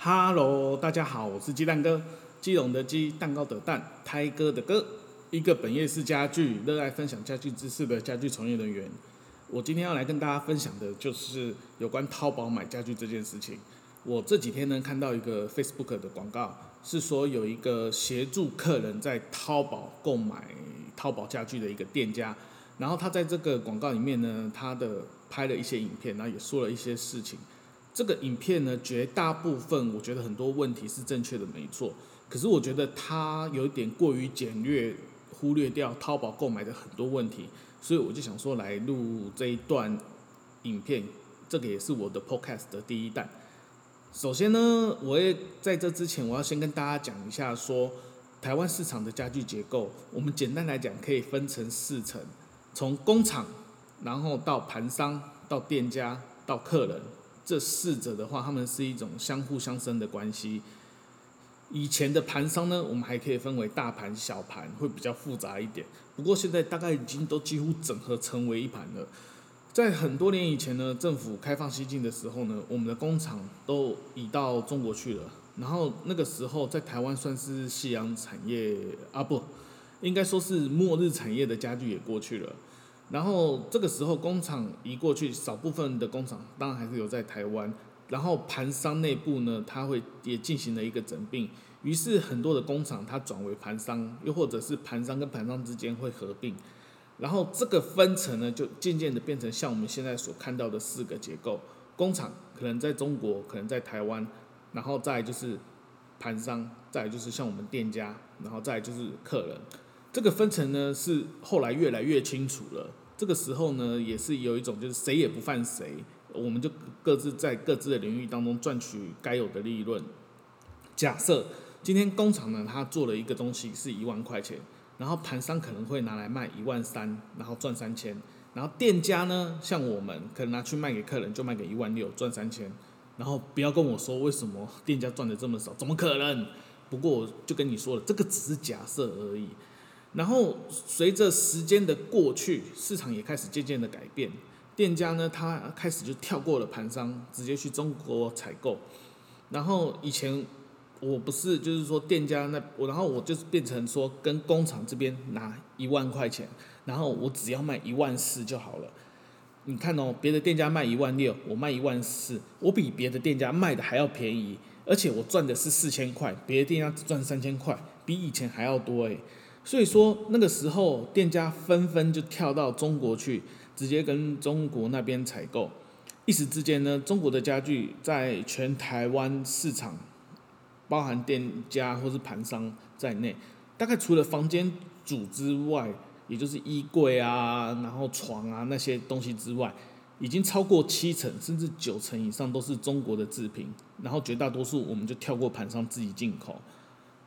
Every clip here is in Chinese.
哈喽，大家好，我是鸡蛋哥，基隆的鸡，蛋糕的蛋，胎哥的哥，一个本业是家具，热爱分享家具知识的家具从业人员。我今天要来跟大家分享的就是有关淘宝买家具这件事情。我这几天呢看到一个 Facebook 的广告，是说有一个协助客人在淘宝购买淘宝家具的一个店家，然后他在这个广告里面呢，他的拍了一些影片，然后也说了一些事情。这个影片呢，绝大部分我觉得很多问题是正确的，没错。可是我觉得它有一点过于简略，忽略掉淘宝购买的很多问题，所以我就想说来录这一段影片。这个也是我的 Podcast 的第一弹。首先呢，我也在这之前，我要先跟大家讲一下说，台湾市场的家具结构，我们简单来讲可以分成四层，从工厂，然后到盘商，到店家，到客人。这四者的话，他们是一种相互相生的关系。以前的盘商呢，我们还可以分为大盘、小盘，会比较复杂一点。不过现在大概已经都几乎整合成为一盘了。在很多年以前呢，政府开放西进的时候呢，我们的工厂都移到中国去了。然后那个时候在台湾算是夕阳产业啊，不，应该说是末日产业的家具也过去了。然后这个时候工厂移过去，少部分的工厂当然还是留在台湾。然后盘商内部呢，它会也进行了一个整并，于是很多的工厂它转为盘商，又或者是盘商跟盘商之间会合并。然后这个分层呢，就渐渐的变成像我们现在所看到的四个结构：工厂可能在中国，可能在台湾，然后再就是盘商，再就是像我们店家，然后再就是客人。这个分层呢，是后来越来越清楚了。这个时候呢，也是有一种就是谁也不犯谁，我们就各自在各自的领域当中赚取该有的利润。假设今天工厂呢，他做了一个东西是一万块钱，然后盘商可能会拿来卖一万三，然后赚三千。然后店家呢，像我们可能拿去卖给客人，就卖给一万六，赚三千。然后不要跟我说为什么店家赚的这么少，怎么可能？不过我就跟你说了，这个只是假设而已。然后随着时间的过去，市场也开始渐渐的改变。店家呢，他开始就跳过了盘商，直接去中国采购。然后以前我不是就是说店家那我，然后我就是变成说跟工厂这边拿一万块钱，然后我只要卖一万四就好了。你看哦，别的店家卖一万六，我卖一万四，我比别的店家卖的还要便宜，而且我赚的是四千块，别的店家只赚三千块，比以前还要多诶。所以说那个时候，店家纷纷就跳到中国去，直接跟中国那边采购。一时之间呢，中国的家具在全台湾市场，包含店家或是盘商在内，大概除了房间组之外，也就是衣柜啊，然后床啊那些东西之外，已经超过七成甚至九成以上都是中国的制品。然后绝大多数我们就跳过盘商自己进口。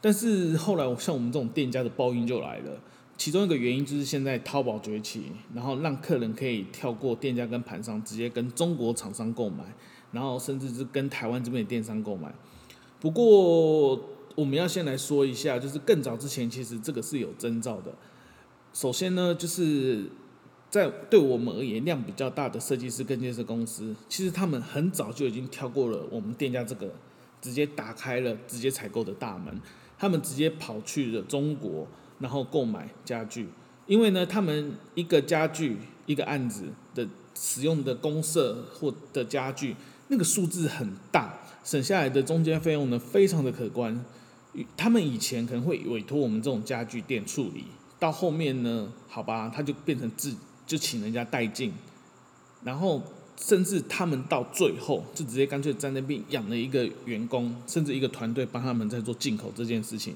但是后来，像我们这种店家的报应就来了。其中一个原因就是现在淘宝崛起，然后让客人可以跳过店家跟盘商，直接跟中国厂商购买，然后甚至是跟台湾这边的电商购买。不过我们要先来说一下，就是更早之前，其实这个是有征兆的。首先呢，就是在对我们而言量比较大的设计师跟建设公司，其实他们很早就已经跳过了我们店家这个，直接打开了直接采购的大门。他们直接跑去了中国，然后购买家具，因为呢，他们一个家具一个案子的使用的公社或的家具，那个数字很大，省下来的中间费用呢，非常的可观。他们以前可能会委托我们这种家具店处理，到后面呢，好吧，他就变成自就请人家代进，然后。甚至他们到最后就直接干脆在那边养了一个员工，甚至一个团队帮他们在做进口这件事情。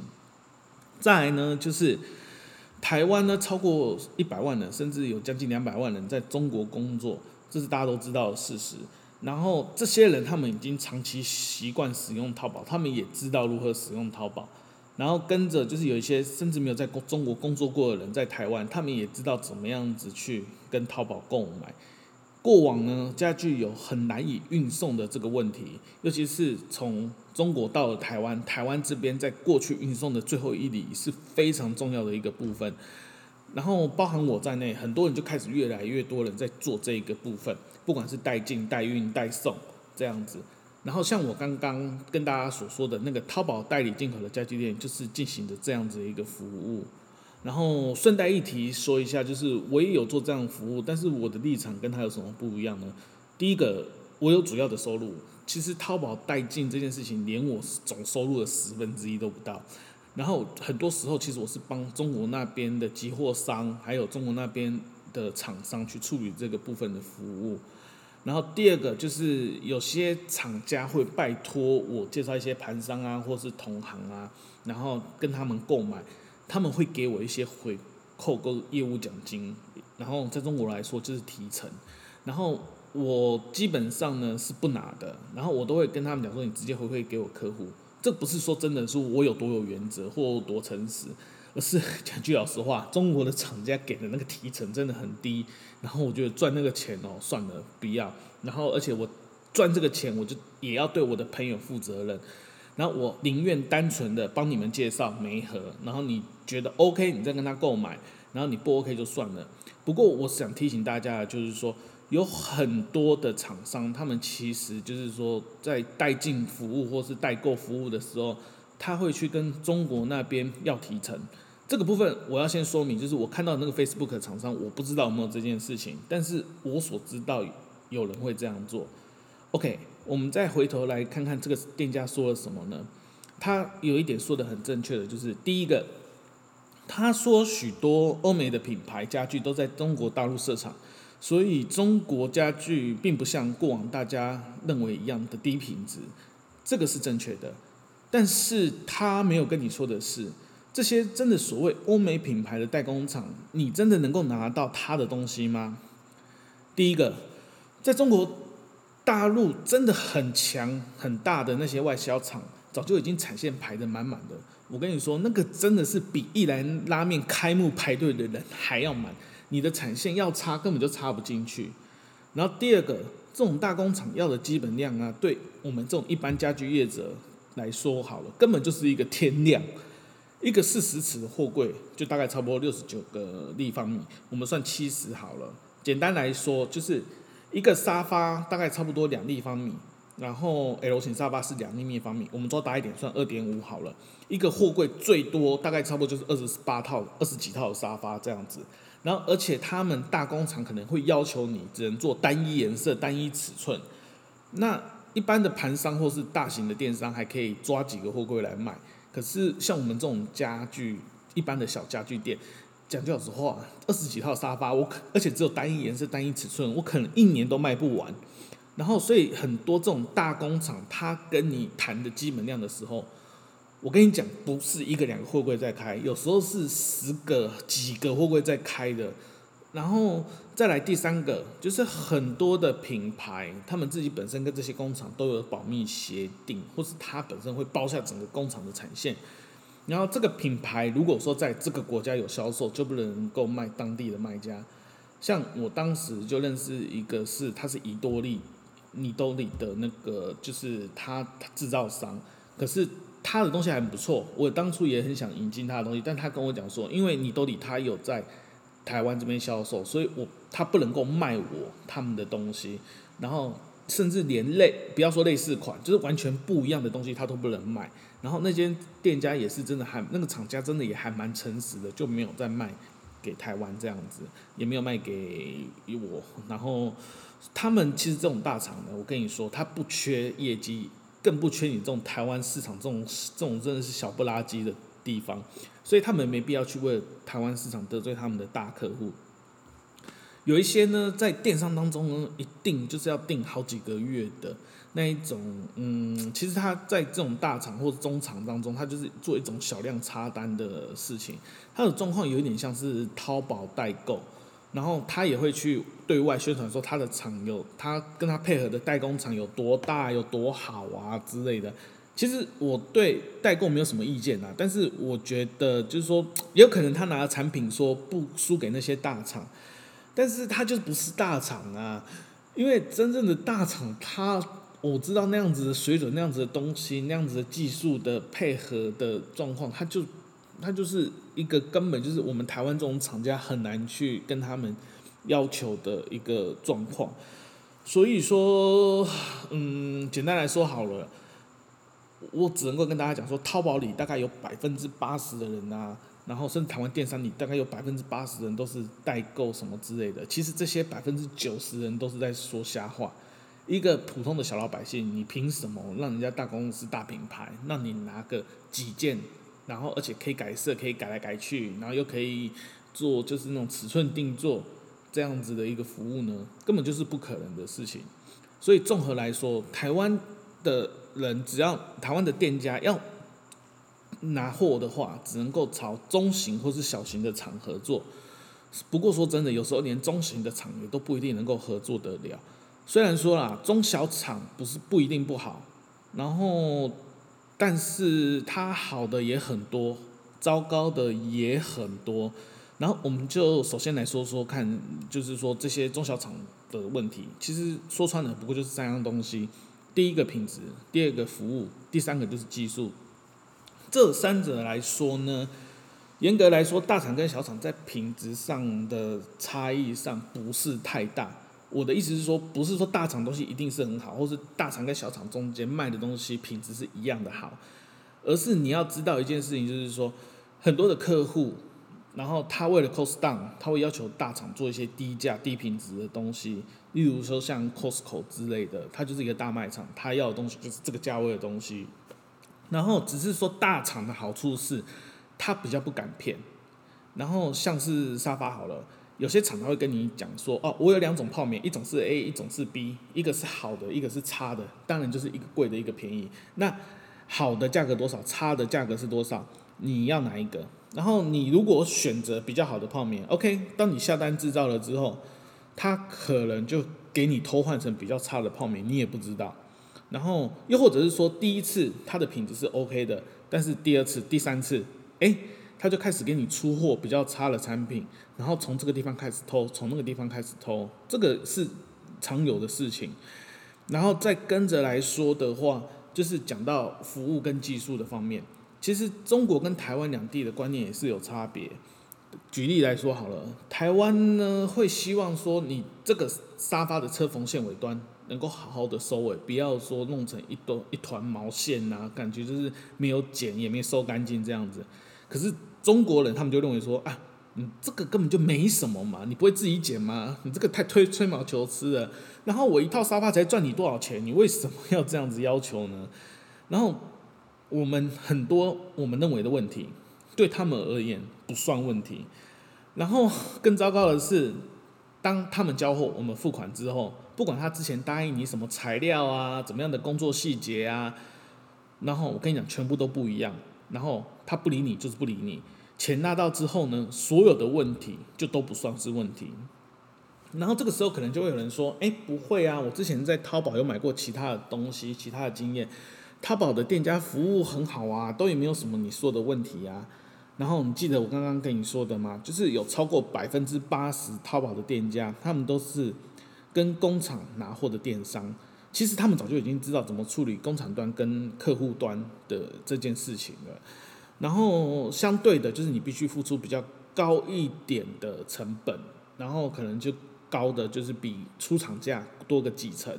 再来呢，就是台湾呢超过一百万人，甚至有将近两百万人在中国工作，这是大家都知道的事实。然后这些人他们已经长期习惯使用淘宝，他们也知道如何使用淘宝。然后跟着就是有一些甚至没有在中国工作过的人在台湾，他们也知道怎么样子去跟淘宝购买。过往呢，家具有很难以运送的这个问题，尤其是从中国到了台湾，台湾这边在过去运送的最后一里是非常重要的一个部分。然后包含我在内，很多人就开始越来越多人在做这一个部分，不管是代进、代运、代送这样子。然后像我刚刚跟大家所说的那个淘宝代理进口的家具店，就是进行的这样子一个服务。然后顺带一提说一下，就是我也有做这样的服务，但是我的立场跟他有什么不一样呢？第一个，我有主要的收入，其实淘宝代进这件事情，连我总收入的十分之一都不到。然后很多时候，其实我是帮中国那边的集货商，还有中国那边的厂商去处理这个部分的服务。然后第二个就是有些厂家会拜托我介绍一些盘商啊，或是同行啊，然后跟他们购买，他们会给我一些回扣购业务奖金。然后在中国来说就是提成。然后我基本上呢是不拿的，然后我都会跟他们讲说，你直接回馈给我客户。这不是说真的是我有多有原则或多诚实，而是讲句老实话，中国的厂家给的那个提成真的很低，然后我觉得赚那个钱哦，算了，不要。然后而且我赚这个钱，我就也要对我的朋友负责任。然后我宁愿单纯的帮你们介绍媒合，然后你觉得 OK，你再跟他购买，然后你不 OK 就算了。不过我想提醒大家的就是说。有很多的厂商，他们其实就是说，在代进服务或是代购服务的时候，他会去跟中国那边要提成。这个部分我要先说明，就是我看到那个 Facebook 的厂商，我不知道有没有这件事情，但是我所知道有人会这样做。OK，我们再回头来看看这个店家说了什么呢？他有一点说得很正确的，就是第一个，他说许多欧美的品牌家具都在中国大陆设厂。所以中国家具并不像过往大家认为一样的低品质，这个是正确的。但是他没有跟你说的是，这些真的所谓欧美品牌的代工厂，你真的能够拿到他的东西吗？第一个，在中国大陆真的很强很大的那些外销厂，早就已经产线排得满满的。我跟你说，那个真的是比一兰拉面开幕排队的人还要满。你的产线要插根本就插不进去，然后第二个，这种大工厂要的基本量啊，对我们这种一般家具业者来说好了，根本就是一个天量，一个四十尺的货柜就大概差不多六十九个立方米，我们算七十好了。简单来说，就是一个沙发大概差不多两立方米，然后 L 型沙发是两立方米，我们做大一点算二点五好了。一个货柜最多大概差不多就是二十八套、二十几套沙发这样子。然后，而且他们大工厂可能会要求你只能做单一颜色、单一尺寸。那一般的盘商或是大型的电商还可以抓几个货柜来卖。可是像我们这种家具，一般的小家具店，讲句老实话，二十几套沙发，我可而且只有单一颜色、单一尺寸，我可能一年都卖不完。然后，所以很多这种大工厂，他跟你谈的基本量的时候。我跟你讲，不是一个两个货柜在开，有时候是十个、几个货柜在开的。然后再来第三个，就是很多的品牌，他们自己本身跟这些工厂都有保密协定，或是他本身会包下整个工厂的产线。然后这个品牌如果说在这个国家有销售，就不能够卖当地的卖家。像我当时就认识一个是，他是宜多利、尼多利的那个，就是他制造商，可是。他的东西还不错，我当初也很想引进他的东西，但他跟我讲说，因为你都里他有在台湾这边销售，所以我他不能够卖我他们的东西，然后甚至连类不要说类似款，就是完全不一样的东西他都不能卖。然后那间店家也是真的还那个厂家真的也还蛮诚实的，就没有再卖给台湾这样子，也没有卖给我。然后他们其实这种大厂呢，我跟你说，他不缺业绩。更不缺你这种台湾市场这种这种真的是小不拉几的地方，所以他们没必要去为了台湾市场得罪他们的大客户。有一些呢，在电商当中呢，一定就是要订好几个月的那一种，嗯，其实他在这种大厂或者中厂当中，他就是做一种小量插单的事情，他的状况有一点像是淘宝代购。然后他也会去对外宣传说他的厂有他跟他配合的代工厂有多大有多好啊之类的。其实我对代购没有什么意见啊，但是我觉得就是说，也有可能他拿的产品说不输给那些大厂，但是它就不是大厂啊。因为真正的大厂，它我知道那样子的水准、那样子的东西、那样子的技术的配合的状况，它就。它就是一个根本就是我们台湾这种厂家很难去跟他们要求的一个状况。所以说，嗯，简单来说好了，我只能够跟大家讲说，淘宝里大概有百分之八十的人啊，然后甚至台湾电商你大概有百分之八十的人都是代购什么之类的。其实这些百分之九十人都是在说瞎话。一个普通的小老百姓，你凭什么让人家大公司大品牌，让你拿个几件，然后而且可以改色，可以改来改去，然后又可以做就是那种尺寸定做。这样子的一个服务呢，根本就是不可能的事情。所以综合来说，台湾的人只要台湾的店家要拿货的话，只能够朝中型或是小型的厂合作。不过说真的，有时候连中型的厂也都不一定能够合作得了。虽然说啦，中小厂不是不一定不好，然后但是它好的也很多，糟糕的也很多。然后我们就首先来说说看，就是说这些中小厂的问题，其实说穿了不过就是三样东西：第一个品质，第二个服务，第三个就是技术。这三者来说呢，严格来说，大厂跟小厂在品质上的差异上不是太大。我的意思是说，不是说大厂东西一定是很好，或是大厂跟小厂中间卖的东西品质是一样的好，而是你要知道一件事情，就是说很多的客户。然后他为了 cost down，他会要求大厂做一些低价、低品质的东西，例如说像 Costco 之类的，它就是一个大卖场，他要的东西就是这个价位的东西。然后只是说大厂的好处是，他比较不敢骗。然后像是沙发好了，有些厂他会跟你讲说，哦，我有两种泡面，一种是 A，一种是 B，一个是好的，一个是差的，当然就是一个贵的，一个便宜。那好的价格多少？差的价格是多少？你要哪一个？然后你如果选择比较好的泡面，OK，当你下单制造了之后，他可能就给你偷换成比较差的泡面，你也不知道。然后又或者是说，第一次它的品质是 OK 的，但是第二次、第三次，哎，他就开始给你出货比较差的产品，然后从这个地方开始偷，从那个地方开始偷，这个是常有的事情。然后再跟着来说的话，就是讲到服务跟技术的方面。其实中国跟台湾两地的观念也是有差别。举例来说好了，台湾呢会希望说你这个沙发的车缝线尾端能够好好的收尾，不要说弄成一堆一团毛线呐，感觉就是没有剪也没收干净这样子。可是中国人他们就认为说啊，你这个根本就没什么嘛，你不会自己剪吗？你这个太吹吹毛求疵了。然后我一套沙发才赚你多少钱？你为什么要这样子要求呢？然后。我们很多我们认为的问题，对他们而言不算问题。然后更糟糕的是，当他们交货，我们付款之后，不管他之前答应你什么材料啊，怎么样的工作细节啊，然后我跟你讲，全部都不一样。然后他不理你就是不理你，钱拿到之后呢，所有的问题就都不算是问题。然后这个时候可能就会有人说：“哎，不会啊，我之前在淘宝有买过其他的东西，其他的经验。”淘宝的店家服务很好啊，都也没有什么你说的问题啊。然后你记得我刚刚跟你说的吗？就是有超过百分之八十淘宝的店家，他们都是跟工厂拿货的电商。其实他们早就已经知道怎么处理工厂端跟客户端的这件事情了。然后相对的，就是你必须付出比较高一点的成本，然后可能就高的就是比出厂价多个几成。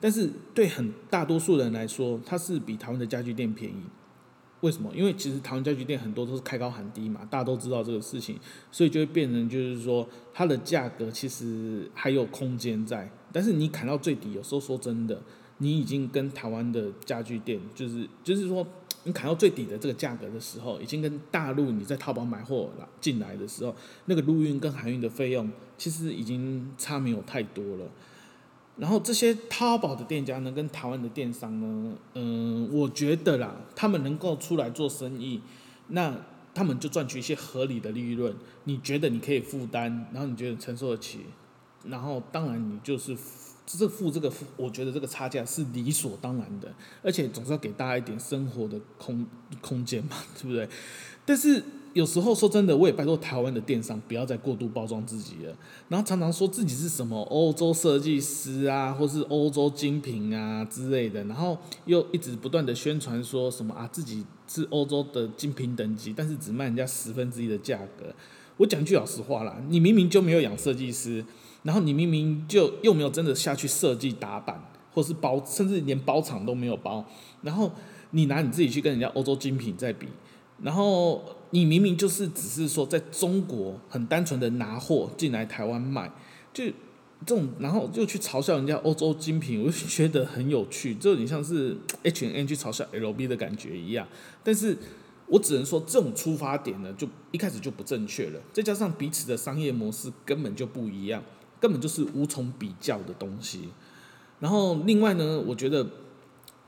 但是对很大多数人来说，它是比台湾的家具店便宜。为什么？因为其实台湾家具店很多都是开高喊低嘛，大家都知道这个事情，所以就会变成就是说它的价格其实还有空间在。但是你砍到最底，有时候说真的，你已经跟台湾的家具店，就是就是说你砍到最底的这个价格的时候，已经跟大陆你在淘宝买货来进来的时候，那个陆运跟海运的费用，其实已经差没有太多了。然后这些淘宝的店家呢，跟台湾的电商呢，嗯，我觉得啦，他们能够出来做生意，那他们就赚取一些合理的利润。你觉得你可以负担，然后你觉得承受得起，然后当然你就是这付这个，我觉得这个差价是理所当然的，而且总是要给大家一点生活的空空间嘛，对不对？但是。有时候说真的，我也拜托台湾的电商不要再过度包装自己了，然后常常说自己是什么欧洲设计师啊，或是欧洲精品啊之类的，然后又一直不断的宣传说什么啊自己是欧洲的精品等级，但是只卖人家十分之一的价格。我讲句老实话啦，你明明就没有养设计师，然后你明明就又没有真的下去设计打版，或是包，甚至连包厂都没有包，然后你拿你自己去跟人家欧洲精品在比，然后你明明就是只是说在中国很单纯的拿货进来台湾卖，就这种，然后就去嘲笑人家欧洲精品，我就觉得很有趣，就有点像是 H N 去嘲笑 L B 的感觉一样，但是。我只能说，这种出发点呢，就一开始就不正确了。再加上彼此的商业模式根本就不一样，根本就是无从比较的东西。然后另外呢，我觉得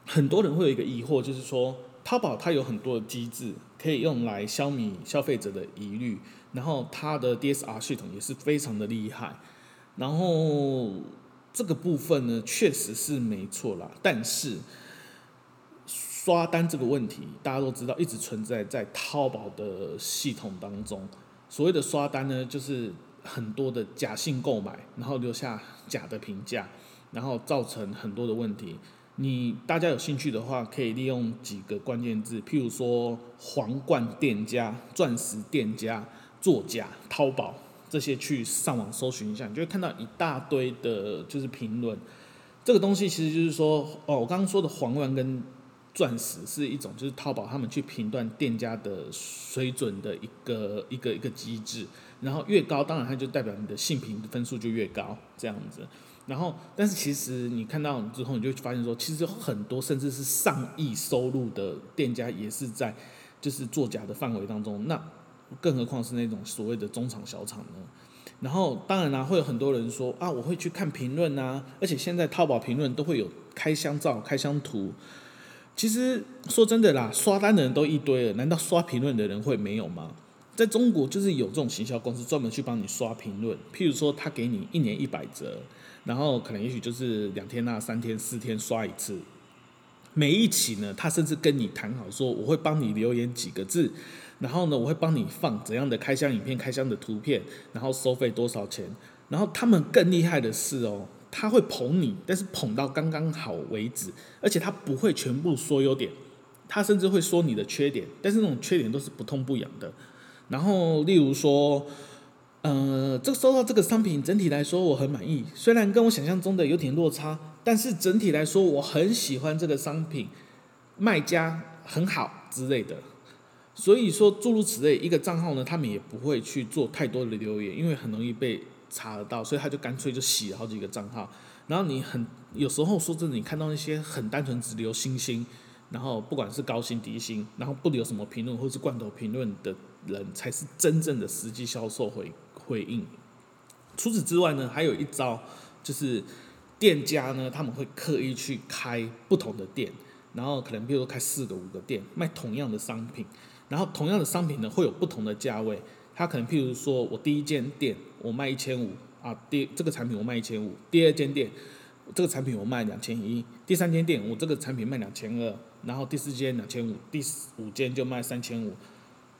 很多人会有一个疑惑，就是说，淘宝它有很多的机制可以用来消弭消费者的疑虑，然后它的 DSR 系统也是非常的厉害。然后这个部分呢，确实是没错啦，但是。刷单这个问题，大家都知道一直存在在淘宝的系统当中。所谓的刷单呢，就是很多的假性购买，然后留下假的评价，然后造成很多的问题。你大家有兴趣的话，可以利用几个关键字，譬如说皇冠店家、钻石店家、作假、淘宝这些，去上网搜寻一下，你就会看到一大堆的，就是评论。这个东西其实就是说，哦，我刚刚说的皇冠跟钻石是一种，就是淘宝他们去评断店家的水准的一个一个一个机制，然后越高，当然它就代表你的性评分数就越高这样子。然后，但是其实你看到之后，你就发现说，其实很多甚至是上亿收入的店家也是在就是作假的范围当中。那更何况是那种所谓的中厂小厂呢？然后，当然啦、啊，会有很多人说啊，我会去看评论啊，而且现在淘宝评论都会有开箱照、开箱图。其实说真的啦，刷单的人都一堆了，难道刷评论的人会没有吗？在中国就是有这种行销公司专门去帮你刷评论，譬如说他给你一年一百折，然后可能也许就是两天啊、三天、四天刷一次，每一期呢，他甚至跟你谈好说我会帮你留言几个字，然后呢我会帮你放怎样的开箱影片、开箱的图片，然后收费多少钱，然后他们更厉害的是哦。他会捧你，但是捧到刚刚好为止，而且他不会全部说优点，他甚至会说你的缺点，但是那种缺点都是不痛不痒的。然后，例如说，呃，这个收到这个商品整体来说我很满意，虽然跟我想象中的有点落差，但是整体来说我很喜欢这个商品，卖家很好之类的。所以说诸如此类，一个账号呢，他们也不会去做太多的留言，因为很容易被。查得到，所以他就干脆就洗了好几个账号。然后你很有时候说真的，你看到那些很单纯只留星星，然后不管是高星低星，然后不留什么评论或是罐头评论的人，才是真正的实际销售回回应。除此之外呢，还有一招就是店家呢，他们会刻意去开不同的店，然后可能比如说开四个五个店，卖同样的商品，然后同样的商品呢会有不同的价位。他可能譬如说，我第一间店我卖一千五啊，第这个产品我卖一千五，第二间店这个产品我卖两千一，第三间店我这个产品卖两千二，然后第四间两千五，第五间就卖三千五。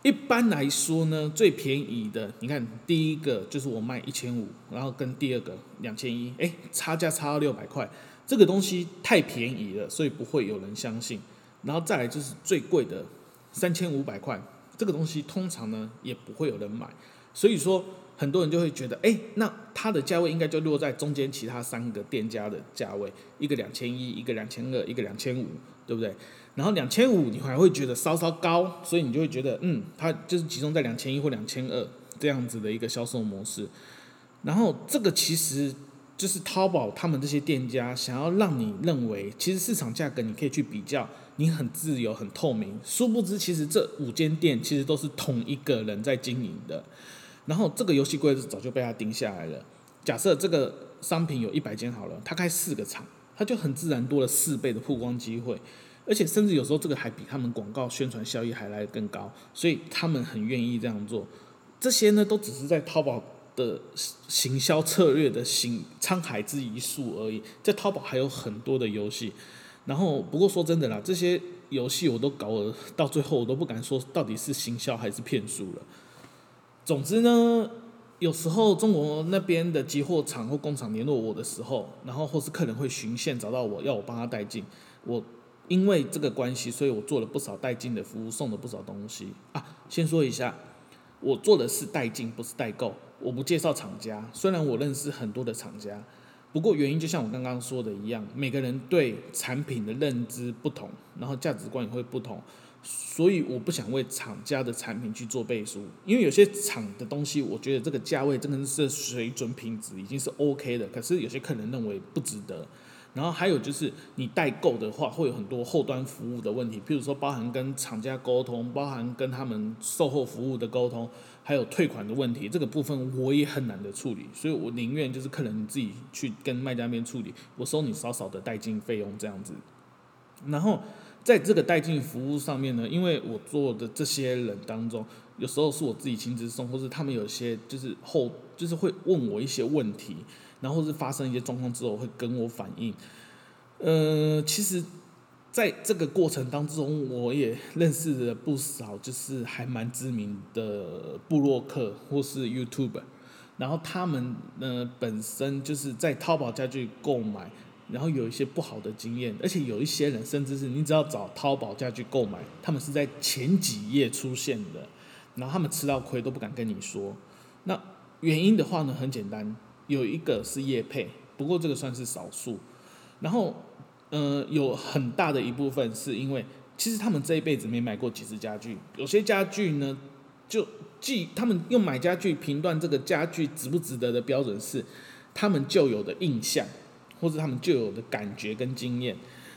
一般来说呢，最便宜的，你看第一个就是我卖一千五，然后跟第二个两千一，哎，差价差到六百块，这个东西太便宜了，所以不会有人相信。然后再来就是最贵的三千五百块。这个东西通常呢也不会有人买，所以说很多人就会觉得，哎，那它的价位应该就落在中间其他三个店家的价位，一个两千一，一个两千二，一个两千五，对不对？然后两千五你还会觉得稍稍高，所以你就会觉得，嗯，它就是集中在两千一或两千二这样子的一个销售模式。然后这个其实就是淘宝他们这些店家想要让你认为，其实市场价格你可以去比较。你很自由、很透明，殊不知其实这五间店其实都是同一个人在经营的。然后这个游戏规则早就被他定下来了。假设这个商品有一百间好了，他开四个厂，他就很自然多了四倍的曝光机会，而且甚至有时候这个还比他们广告宣传效益还来得更高，所以他们很愿意这样做。这些呢，都只是在淘宝的行销策略的行沧海之一粟而已。在淘宝还有很多的游戏。然后，不过说真的啦，这些游戏我都搞了，到最后我都不敢说到底是行销还是骗术了。总之呢，有时候中国那边的集货厂或工厂联络我的时候，然后或是客人会巡线找到我要我帮他带进，我因为这个关系，所以我做了不少代进的服务，送了不少东西啊。先说一下，我做的是代进，不是代购。我不介绍厂家，虽然我认识很多的厂家，不过原因就像我刚刚说的一样，每个人对产品的认知不同，然后价值观也会不同，所以我不想为厂家的产品去做背书，因为有些厂的东西，我觉得这个价位真的是水准品质已经是 OK 的，可是有些客人认为不值得。然后还有就是，你代购的话，会有很多后端服务的问题，譬如说包含跟厂家沟通，包含跟他们售后服务的沟通，还有退款的问题，这个部分我也很难的处理，所以我宁愿就是客人自己去跟卖家那边处理，我收你少少的代金费用这样子。然后在这个代金服务上面呢，因为我做的这些人当中，有时候是我自己亲自送，或是他们有些就是后就是会问我一些问题。然后是发生一些状况之后会跟我反映，呃，其实，在这个过程当中，我也认识了不少，就是还蛮知名的布洛克或是 YouTube，然后他们呢本身就是在淘宝家具购买，然后有一些不好的经验，而且有一些人甚至是你只要找淘宝家具购买，他们是在前几页出现的，然后他们吃到亏都不敢跟你说，那原因的话呢，很简单。有一个是业配，不过这个算是少数。然后，呃，有很大的一部分是因为，其实他们这一辈子没买过几次家具。有些家具呢，就既他们用买家具评断这个家具值不值得的标准是，他们旧有的印象，或者他们旧有的感觉跟经验。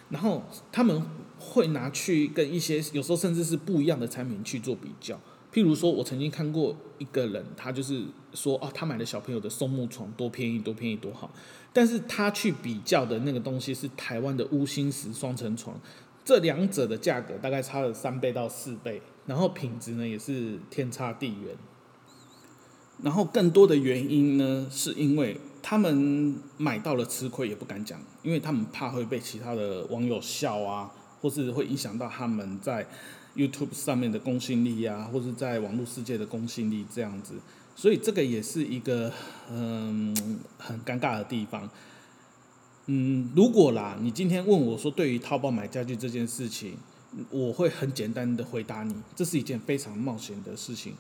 然后他们会拿去跟一些有时候甚至是不一样的产品去做比较。譬如说，我曾经看过一个人，他就是说，哦，他买了小朋友的松木床，多便宜，多便宜，多好。但是他去比较的那个东西是台湾的乌心石双层床，这两者的价格大概差了三倍到四倍，然后品质呢也是天差地远。然后更多的原因呢，是因为他们买到了吃亏也不敢讲，因为他们怕会被其他的网友笑啊，或是会影响到他们在。YouTube 上面的公信力啊，或者在网络世界的公信力这样子，所以这个也是一个嗯很尴尬的地方。嗯，如果啦，你今天问我说，对于淘宝买家具这件事情，我会很简单的回答你，这是一件非常冒险的事情。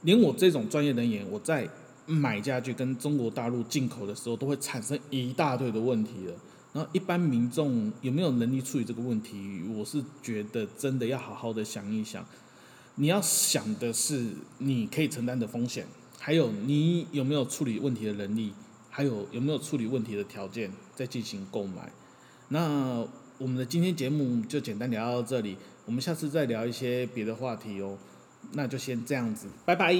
连我这种专业人员，我在买家具跟中国大陆进口的时候，都会产生一大堆的问题了。然后一般民众有没有能力处理这个问题？我是觉得真的要好好的想一想。你要想的是你可以承担的风险，还有你有没有处理问题的能力，还有有没有处理问题的条件，再进行购买。那我们的今天节目就简单聊到这里，我们下次再聊一些别的话题哦。那就先这样子，拜拜。